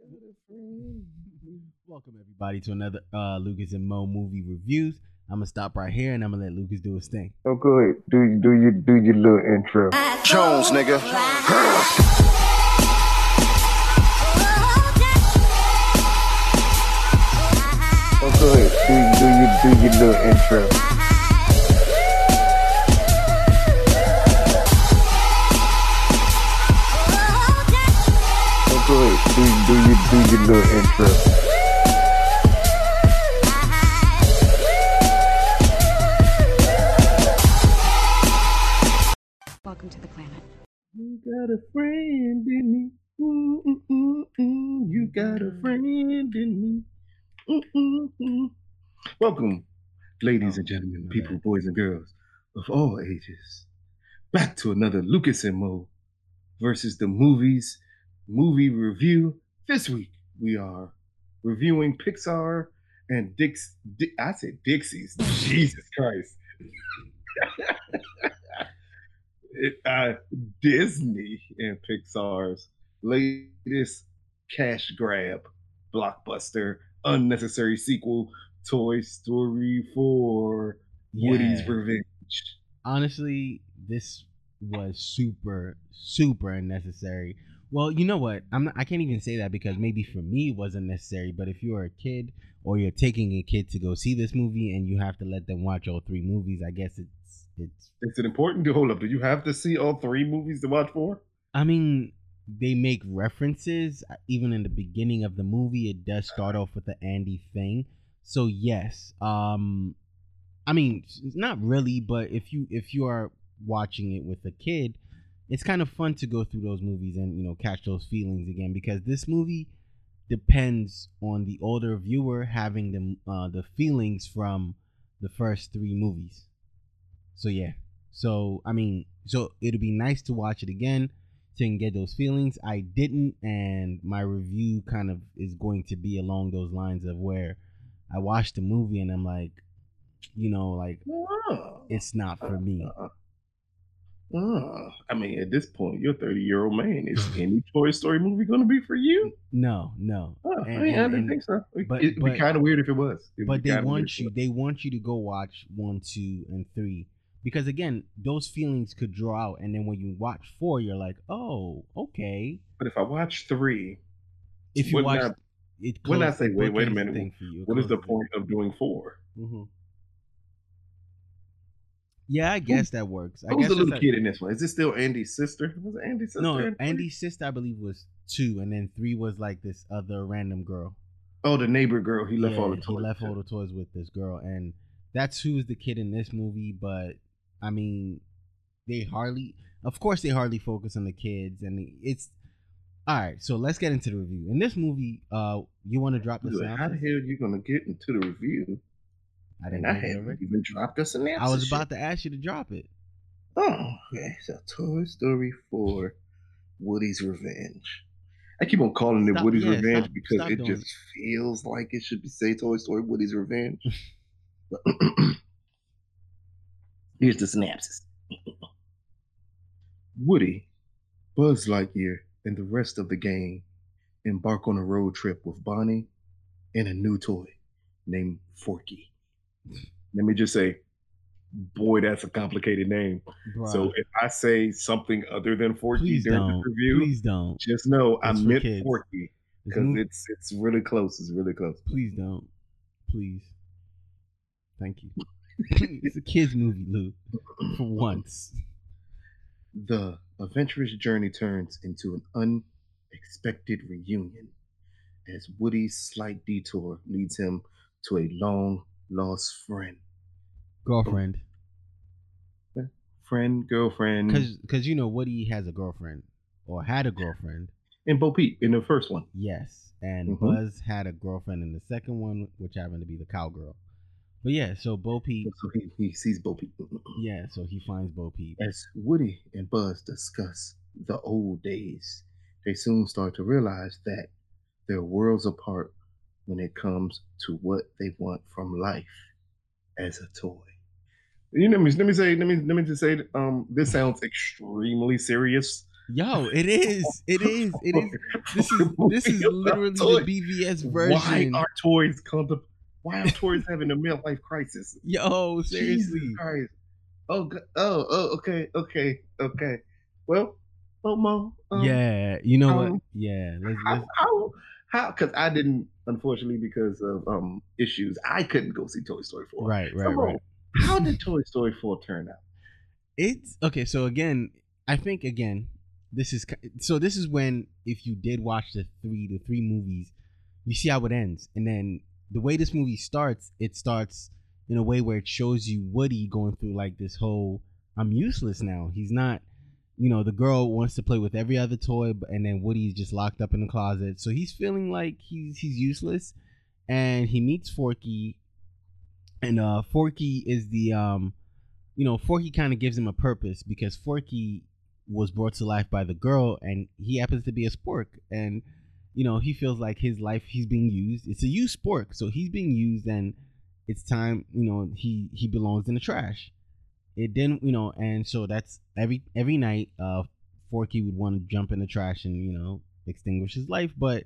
Welcome everybody to another uh, Lucas and Moe movie reviews. I'm gonna stop right here and I'm gonna let Lucas do his thing. Oh, go ahead. Do do you do your little intro? Jones, nigga. Oh, go ahead. Do do you do your little intro? Do you your little intro? Welcome to the planet. You got a friend in me. Mm-mm-mm-mm. You got a mm. friend in me. Mm-mm-mm. Welcome, ladies and oh, gentlemen, people, boys and girls of all ages, back to another Lucas and Moe versus the movies movie review. This week we are reviewing Pixar and Dix. Di- I said Dixie's. Jesus Christ. it, uh, Disney and Pixar's latest cash grab blockbuster unnecessary sequel, Toy Story 4 Woody's Revenge. Honestly, this was super, super unnecessary. Well, you know what? I'm not, I can't even say that because maybe for me it wasn't necessary. But if you're a kid or you're taking a kid to go see this movie and you have to let them watch all three movies, I guess it's it's. Is it important to hold up? Do you have to see all three movies to watch for? I mean, they make references uh, even in the beginning of the movie. It does start off with the Andy thing, so yes. Um, I mean, it's not really, but if you if you are watching it with a kid, it's kind of fun to go through those movies and you know catch those feelings again because this movie depends on the older viewer having the uh, the feelings from the first three movies. So yeah. So I mean, so it'll be nice to watch it again to get those feelings. I didn't, and my review kind of is going to be along those lines of where I watched the movie and I'm like, you know, like it's not for me. Oh. I mean, at this point, you're a 30 year old man. Is any Toy Story movie going to be for you? No, no. Oh, And- I, mean, I and- didn't think so. but- It'd but- be kind of weird if it was. It'd but they want you they want you to go watch one two and three because again those feelings could draw out and then when you watch four you're like oh okay. But if I watch three, if you watch I- it wouldn't I say, wait, wait a minute, thing for you. What is the closes it. point of doing four? Mhm. Yeah i guess that works i Who's guess the little kid in this one? Is this still Andy's sister? Was it Andy's sister? no andy's sister i believe was two and then three was like this other random girl Oh, the neighbor girl. He left all the toys. He left all the toys with this girl, and that's who's the kid in this movie. But I mean, they hardly, of course, they hardly focus on the kids, and it's all right. So let's get into the review. In this movie, uh, you want to drop the Dude, How the hell you gonna get into the review? I didn't I know that haven't already. even dropped the synopsis. I was about to ask you to drop it. Oh, okay. So Toy Story 4 Woody's Revenge. I keep on calling it Woody's yeah, Revenge stop- because stop it just feels like it should be say Toy Story Woody's Revenge. Here's the synopsis. Woody, Buzz Lightyear, and the rest of the gang embark on a road trip with Bonnie and a new toy named Forky. Let me just say, boy, that's a complicated name. So if I say something other than Forky please during don't. this review, Please don't. just know I It's for meant kids. Forky because movie- it's it's really close. It's really close. please don't. Please. Thank you. it's a kids movie, Lou. For once. The adventurous journey turns into an unexpected reunion as Woody's slight detour leads him to a long lost friend. Girlfriend. Friend, girlfriend, Because cause you know Woody has a girlfriend or had a girlfriend. and Bo Peep in the first one. Yes, and Mhm. Buzz had a girlfriend in the second one, which happened to be the cowgirl. But yeah, so Bo Peep. So he, he sees Bo Peep. Yeah, so he finds Bo Peep. As Woody and Buzz discuss the old days, they soon start to realize that they're worlds apart when it comes to what they want from life as a toy. You know, let me let me say, let me let me just say, um, this sounds extremely serious. Yo, it is. It is. It is. This is this is literally the BVS version. Why are toys contempl- Why are toys having a midlife crisis? Yo, seriously. Oh, oh, oh, okay, okay, okay. Well, oh, Moe. um, Yeah, you know what? um, Yeah, let's, let's How? How Because I didn't, unfortunately, because of um issues, I couldn't go see Toy Story four. right, right, So, right. How did Toy Story four turn out? It's okay. So again, I think again, this is so. This is when if you did watch the three the three movies, you see how it ends, and then the way this movie starts, it starts in a way where it shows you Woody going through like this whole I'm useless now. He's not. You know, the girl wants to play with every other toy, and then Woody's just locked up in the closet. So he's feeling like he's he's useless, and he meets Forky, and uh, Forky is the um, you know, Forky kind of gives him a purpose because Forky was brought to life by the girl, and he happens to be a spork, and you know, he feels like his life he's being used. It's a used spork, so he's being used, and it's time. You know, he he belongs in the trash. It didn't, you know, and so that's every every night. Uh, Forky would want to jump in the trash and you know extinguish his life, but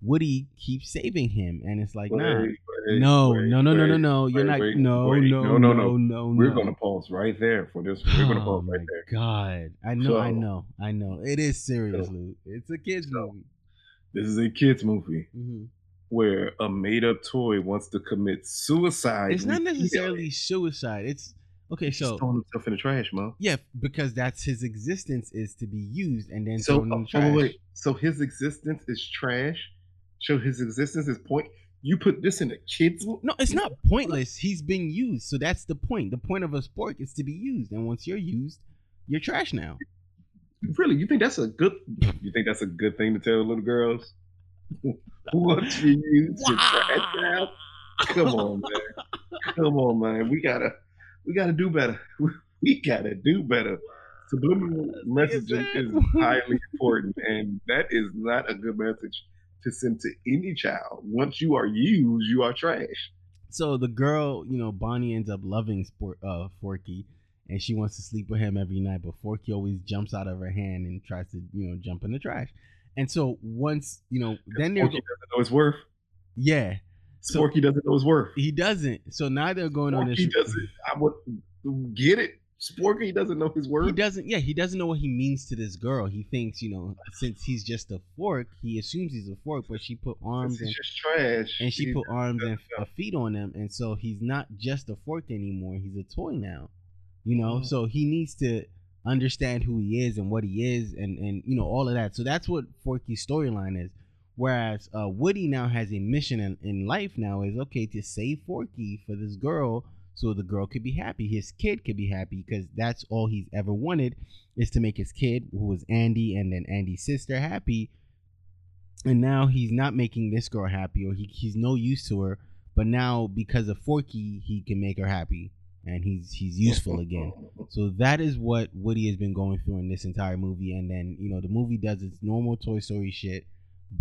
Woody keeps saving him, and it's like, nah, Wait, wait, no, wait, no, no, no, no, wait, no. You're not. wait, no, wait. no, No, no, no, no, no. no. We're gonna pause right there for this. We're gonna pause oh right my there. God, I know, I know, I know. It is serious, So-. It's a kids so- movie. This is a kids movie hmm where a made-up toy wants to commit suicide. It's not necessarily suicide. It's okay. He's So throwing himself in the trash, Moe. yeah, because that's his existence is to be used and then So, thrown in the oh, wait, so his existence is trash. So his existence is point. You put this in a kids. No, it's not pointless. He's being used, so that's the point. The point of a spork is to be used, and once you're used, you're trash now. Really, you think that's a good? You think that's a good thing to tell little girls? Once you use your trash now, come on, man. Come on, man. We gotta, we gotta do better. We gotta do better. Subliminal messaging is highly important, and that is not a good message to send to any child. Once you are used, you are trash. So the girl, you know, Bonnie ends up loving Sport, uh, Forky, and she wants to sleep with him every night. But Forky always jumps out of her hand and tries to, you know, jump in the trash. And so once, you know, then they're Sporky doesn't know his worth. yeah, So- Sporky doesn't know his worth. he doesn't. So now they're going on this. Sporky doesn't. I would get it. Sporky doesn't know his worth. He doesn't. Yeah, he doesn't know what he means to this girl. He thinks, you know, since he's just a fork, he assumes he's a fork. But she put arms and just trash. and she he- put arms and feet on him, and so he's not just a fork anymore. He's a toy now, you know. Mhm. So he needs to understand who he is and what he is, and and you know all of that. So that's what Forky's storyline is. Whereas uh, Woody now has a mission in, in life. Now is okay to save Forky for this girl, so the girl could be happy. His kid could be happy because that's all he's ever wanted is to make his kid, who was Andy, and then Andy's sister, happy and now he's not making this girl happy or he, he's no use to her but now because of forky he can make her happy and he's he's useful again so that is what woody has been going through in this entire movie and then you know the movie does its normal toy story shit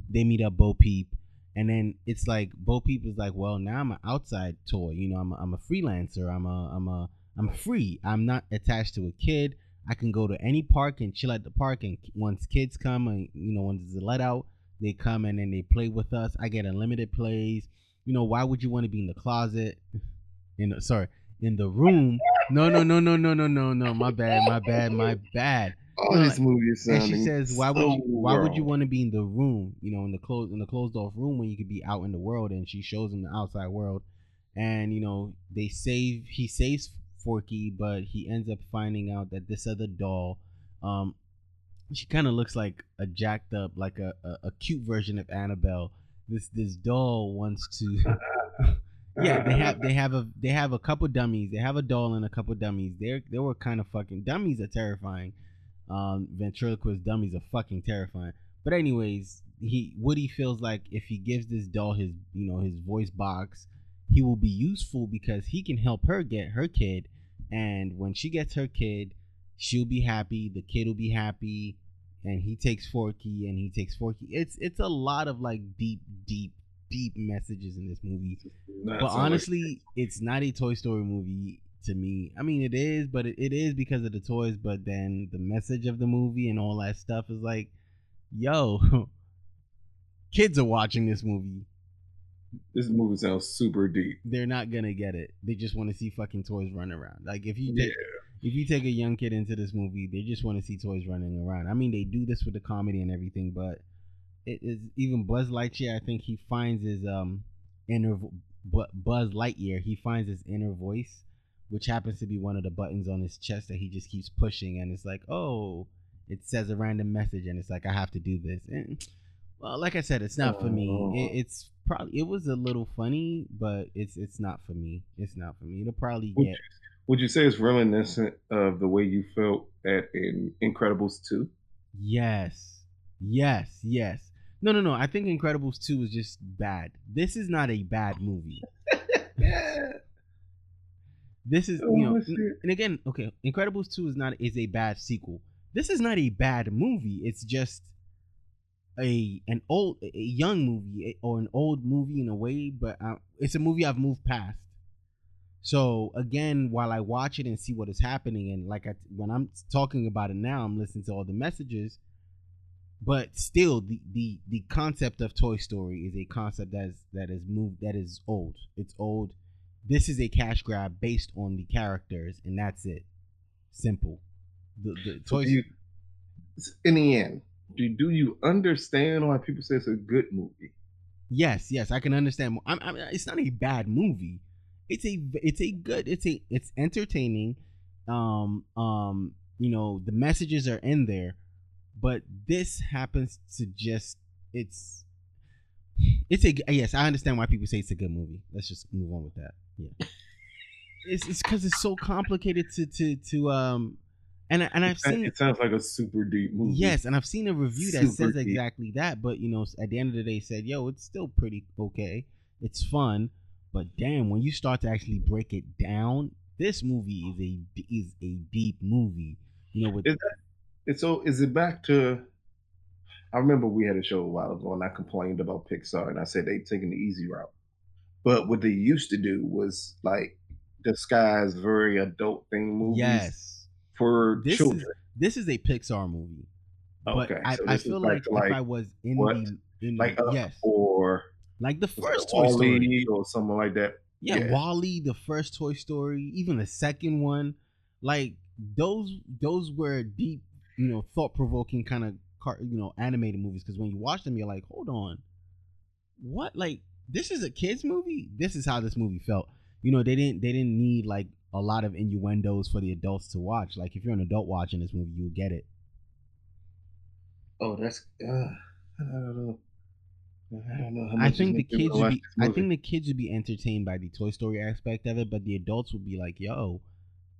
they meet up bo peep and then it's like bo peep is like well now i'm an outside toy you know i'm a, I'm a freelancer i'm a i'm a i'm free i'm not attached to a kid i can go to any park and chill at the park and once kids come and you know once a let out they come and then they play with us. I get unlimited plays. You know, why would you want to be in the closet? In the, sorry, in the room. No, no, no, no, no, no, no, no. My bad, my bad, my bad. All No, this movie is And she says, "Why would so you? Why would you want to be in the room? You know, in the closed in the closed off room when you could be out in the world?" And she shows him the outside world, and you know they save. He saves Forky, but he ends up finding out that this other doll, um, she kind of looks like a jacked up, like a, a a cute version of Annabelle. This this doll wants to. yeah, they have they have a they have a couple dummies. They have a doll and a couple dummies. They're they were kind of fucking dummies are terrifying. Um, ventriloquist dummies are fucking terrifying. But anyways, he Woody feels like if he gives this doll his you know his voice box, he will be useful because he can help her get her kid, and when she gets her kid, she'll be happy. The kid will be happy, and he takes Forky and he takes Forky. It's it's a lot of like deep deep deep messages in this movie Not but so much- honestly, it's not a Toy Story movie. To me. I mean, it is, but it, it is because of the toys. But then the message of the movie and all that stuff is like, yo, kids are watching this movie. This movie sounds super deep. They're not gonna get it. They just want to see fucking toys run around. Like if you take yeah. if you take a young kid into this movie, they just want to see toys running around. I mean, they do this with the comedy and everything, but it is even Buzz Lightyear. I think he finds his um inner Buzz Lightyear. He finds his inner voice, which happens to be one of the buttons on his chest that he just keeps pushing, and it's like, oh, it says a random message, and it's like I have to do this. And well, like I said, it's not for me. Oh. It, it's probably it was a little funny, but it's it's not for me. It's not for me. It'll probably get. Would you say it's reminiscent of the way you felt at in Incredibles two? Yes, yes, yes. No, no, no. I think Incredibles 2 is just bad. This is not a bad movie. This is, oh, you know, and again, okay, Incredibles 2 is not is a bad sequel. This is not a bad movie. It's just a an old a young movie eh, or an old movie in a way, but I, it's a movie I've moved past. So again, while I watch it and see what is happening, and like I, when I'm talking about it now, I'm listening to all the messages but still the, the the concept of toy story is a concept that is that is moved that is old it's old this is a cash grab based on the characters and that's it. Simple. The, the toy so you, in the end do, do you understand why people say it's a good movie? Yes yes i can understand. I'm, I'm, it's not a bad movie. It's a it's a good it's a it's entertaining. Um um you know the messages are in there but this happens to just it's it's a yes i understand why people say it's a good movie. Let's just move on with that yeah it's it's because it's so complicated to to to um and and I've seen it sounds like a super deep movie. Yes, and I've seen a review that super says deep. exactly that. But you know, at the end of the day, said, "Yo, it's still pretty okay. It's fun, but damn, when you start to actually break it down, this movie is a is a deep movie. You know, with is that so is it back to I remember we had a show a while ago and I complained about Pixar and I said they taking the easy route. But what they used to do was like disguise very adult thing movies yes. for this children. Is, this is a Pixar movie. But okay, I, so I feel like, like if I was in what? the in like the, uh, yes or like the first Toy Story or something like that. Yeah, yeah, WALL-E, the first Toy Story, even the second one, like those those were deep you know thought provoking kind of car you know animated movies because when you watch them you're like hold on what like this is a kids movie this is how this movie felt you know they didn't they didn't need like a lot of innuendos for the adults to watch like if you're an adult watching this movie you'll get it oh that's uh, i don't know I don't know. I think the kids would be. I think the kids would be entertained by the Toy Story aspect of it, but the adults would be like, "Yo,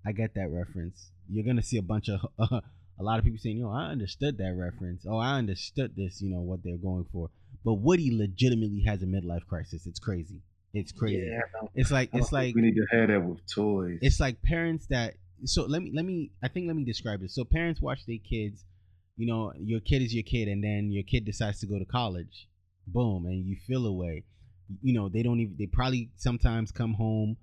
I get that reference." You're gonna see a bunch of uh, a lot of people saying, know, I understood that reference. Oh, I understood this, you know, what they're going for. But Woody legitimately has a midlife crisis. It's crazy. It's crazy. Yeah, it's like it's like we need to have that with toys. It's like parents that so let me let me I think let me describe this. So parents watch their kids, you know, your kid is your kid and then your kid decides to go to college. Boom, and you feel away. You know, they don't even they probably sometimes come home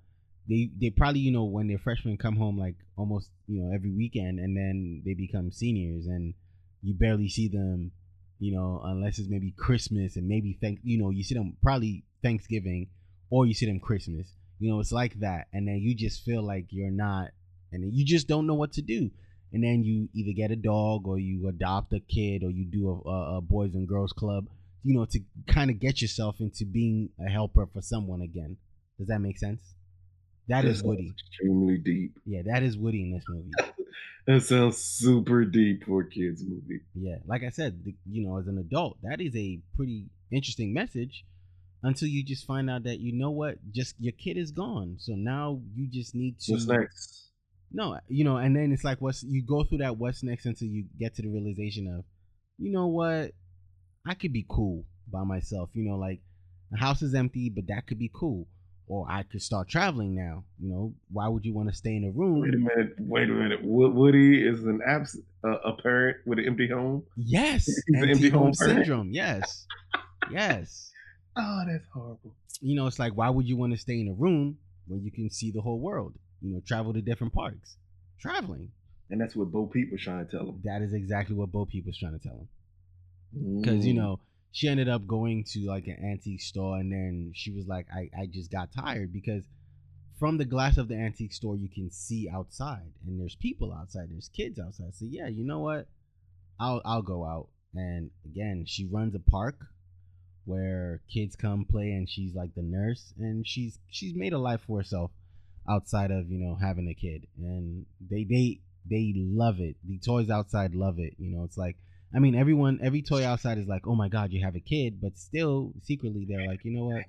they they probably you know when they're freshmen come home like almost you know every weekend and then they become seniors and you barely see them you know unless it's maybe christmas and maybe thank you know you see them probably thanksgiving or you see them christmas you know it's like that. And then you just feel like you're not and you just don't know what to do. And then you either get a dog or you adopt a kid or you do a, a, a boys and girls club you know to kind of get yourself into being a helper for someone again. Does that make sense that is Woody. Extremely deep. Yeah, that is Woody in this movie. that sounds super deep for a kids movie. Yeah, like I said, the, you know, as an adult, that is a pretty interesting message. Until you just find out that you know what, just your kid is gone. So now you just need to. What's next? No, uh, you know, and then it's like what's you go through that what's next until you get to the realization of, you know what, I could be cool by myself. You know, like the house is empty, but that could be cool or I could start traveling now. You know, why would you want to stay in a room? Wait a minute. Wait a minute. Woody is an abs- uh, a parent with an empty home. Yes, empty, empty home, home syndrome. Yes, yes. Oh, that's horrible. You know, it's like why would you want to stay in a room when you can see the whole world? you know travel to different parks, traveling. And that's what Bo Peep was trying to tell him. That is exactly what Bo Peep was trying to tell him. Because you Mm. know she ended up going to like an antique store, and then she was like, I I just got tired because from the glass of the antique store you can see outside, and there's people outside, there's kids outside. So yeah, you know what? I'll I'll go out. And again, she runs a park where kids come play and she's like the nurse and she's she's made a life for herself outside of you know having a kid and they they they love it the toys outside love it you know it's like i mean everyone every toy outside is like oh my god you have a kid but still secretly they're like you know what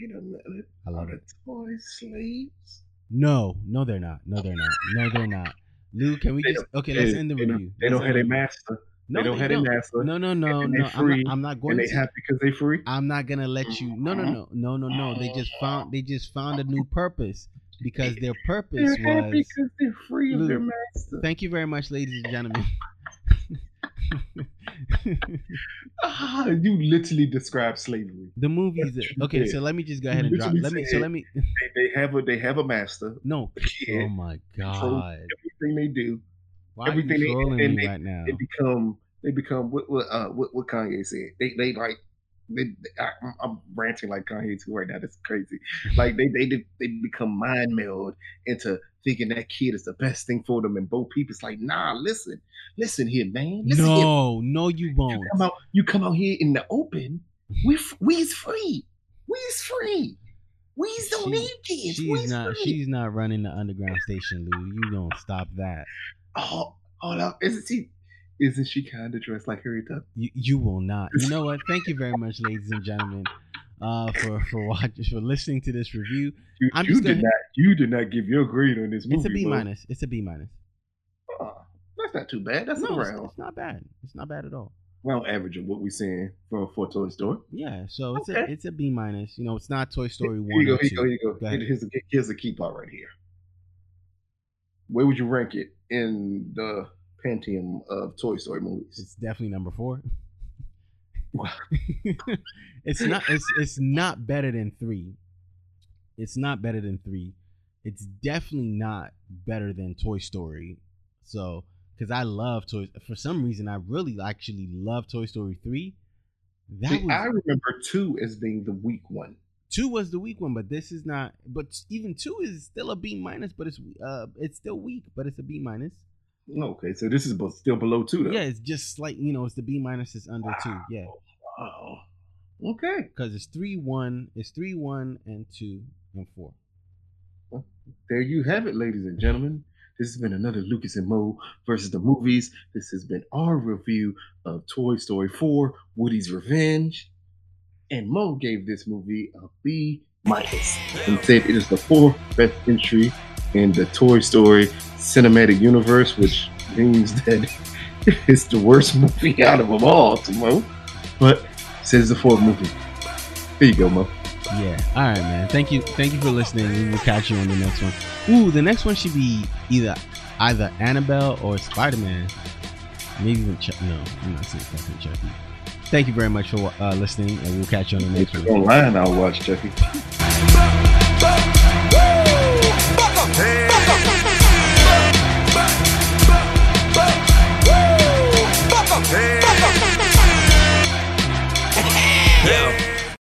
Wait a minute. i love the it toy slaves? no no they're not no they're not no they're not lou can we They just okay let's end the they review They Let's don't have a master. no, they don't have a master. no no no no they I'm free, not, I'm not going and they happy because they free. I'm not gonna let you. No, no, uh-huh. no, no, no, no. They just found. They just found a new purpose because their purpose They're happy because they're free of Lou, their master. Thank you very much, ladies and gentlemen. Ah, you literally describe slavery. the movies. Okay, did. so let me just go ahead and drop. Let me. So let me. They, they have a they have a master. No. Oh my god. Everything they do, Why are everything they- you trolling and me they- right now? they become they become what what uh what, what Kanye said. They they like they, I, I'm- I'm ranting like Kanye too right now. That's crazy. Like they they they become mind meld into thinking that kid is the best thing for them. And Bo Peep is like, nah, listen, listen here, man. Listen here. No, no, you won't. You come out, you come out here in the open. We we's free. We's free. We's don't She- need kids. She's We's not. free. She's not running the underground station, Lou. You don't stop that. oh, hold up. Isn't she? Isn't she kind of dressed like Harry Duck? You, you will not. You know what? Thank you very much, ladies and gentlemen, uh, for for watching for listening to this review. You, I'm you just did gonna- not. You did not give your grade on this movie. It's a B minus. It's a B minus. Uh, that's not too bad. That's No, it's, around it's not bad. It's not bad at all. around average of what we're seeing for for Toy Story. Yeah, so it's a it's a B minus. You know, it's not Toy Story Here one you go. Here you go. Here you go. Go. Here's a here's a key part right here. Where would you rank it in the pantheon of Toy Story movies? It's definitely number four. It's not. It's it's not better than three. It's not better than three. It's definitely not better than Toy Story. So, because I love Toy, for some reason, I really actually love Toy Story three. That See, was I remember two as being the weak one. two was the weak one, but this is not. But even two is still a B minus, but it's uh it's still weak, but it's a B minus. Okay, so this is still below two, though. Yeah, it's just like you know, it's the B minus is under two. Yeah, Wow. Okay. because it's three one, it's three one and two and four. There you have it, ladies and gentlemen. This has been another Lucas and Moe versus the movies. This has been our review of Toy Story 4, Woody's Revenge. And Moe gave this movie a B minus and said it is the fourth best entry in the Toy Story cinematic universe, which means that it's the worst movie out of them all to Moe. But says the fourth movie. There you go, Moe. Yeah. All right, man. Thank you. Thank you for listening. We will catch you on the next one. Ooh, the next one should be either either Annabelle or Spider Man. Maybe even Chuck. No, I'm not saying fucking Chucky. Thank you very much for uh, listening, and we'll catch you on the next one. online, I'll watch Chucky. Yeah.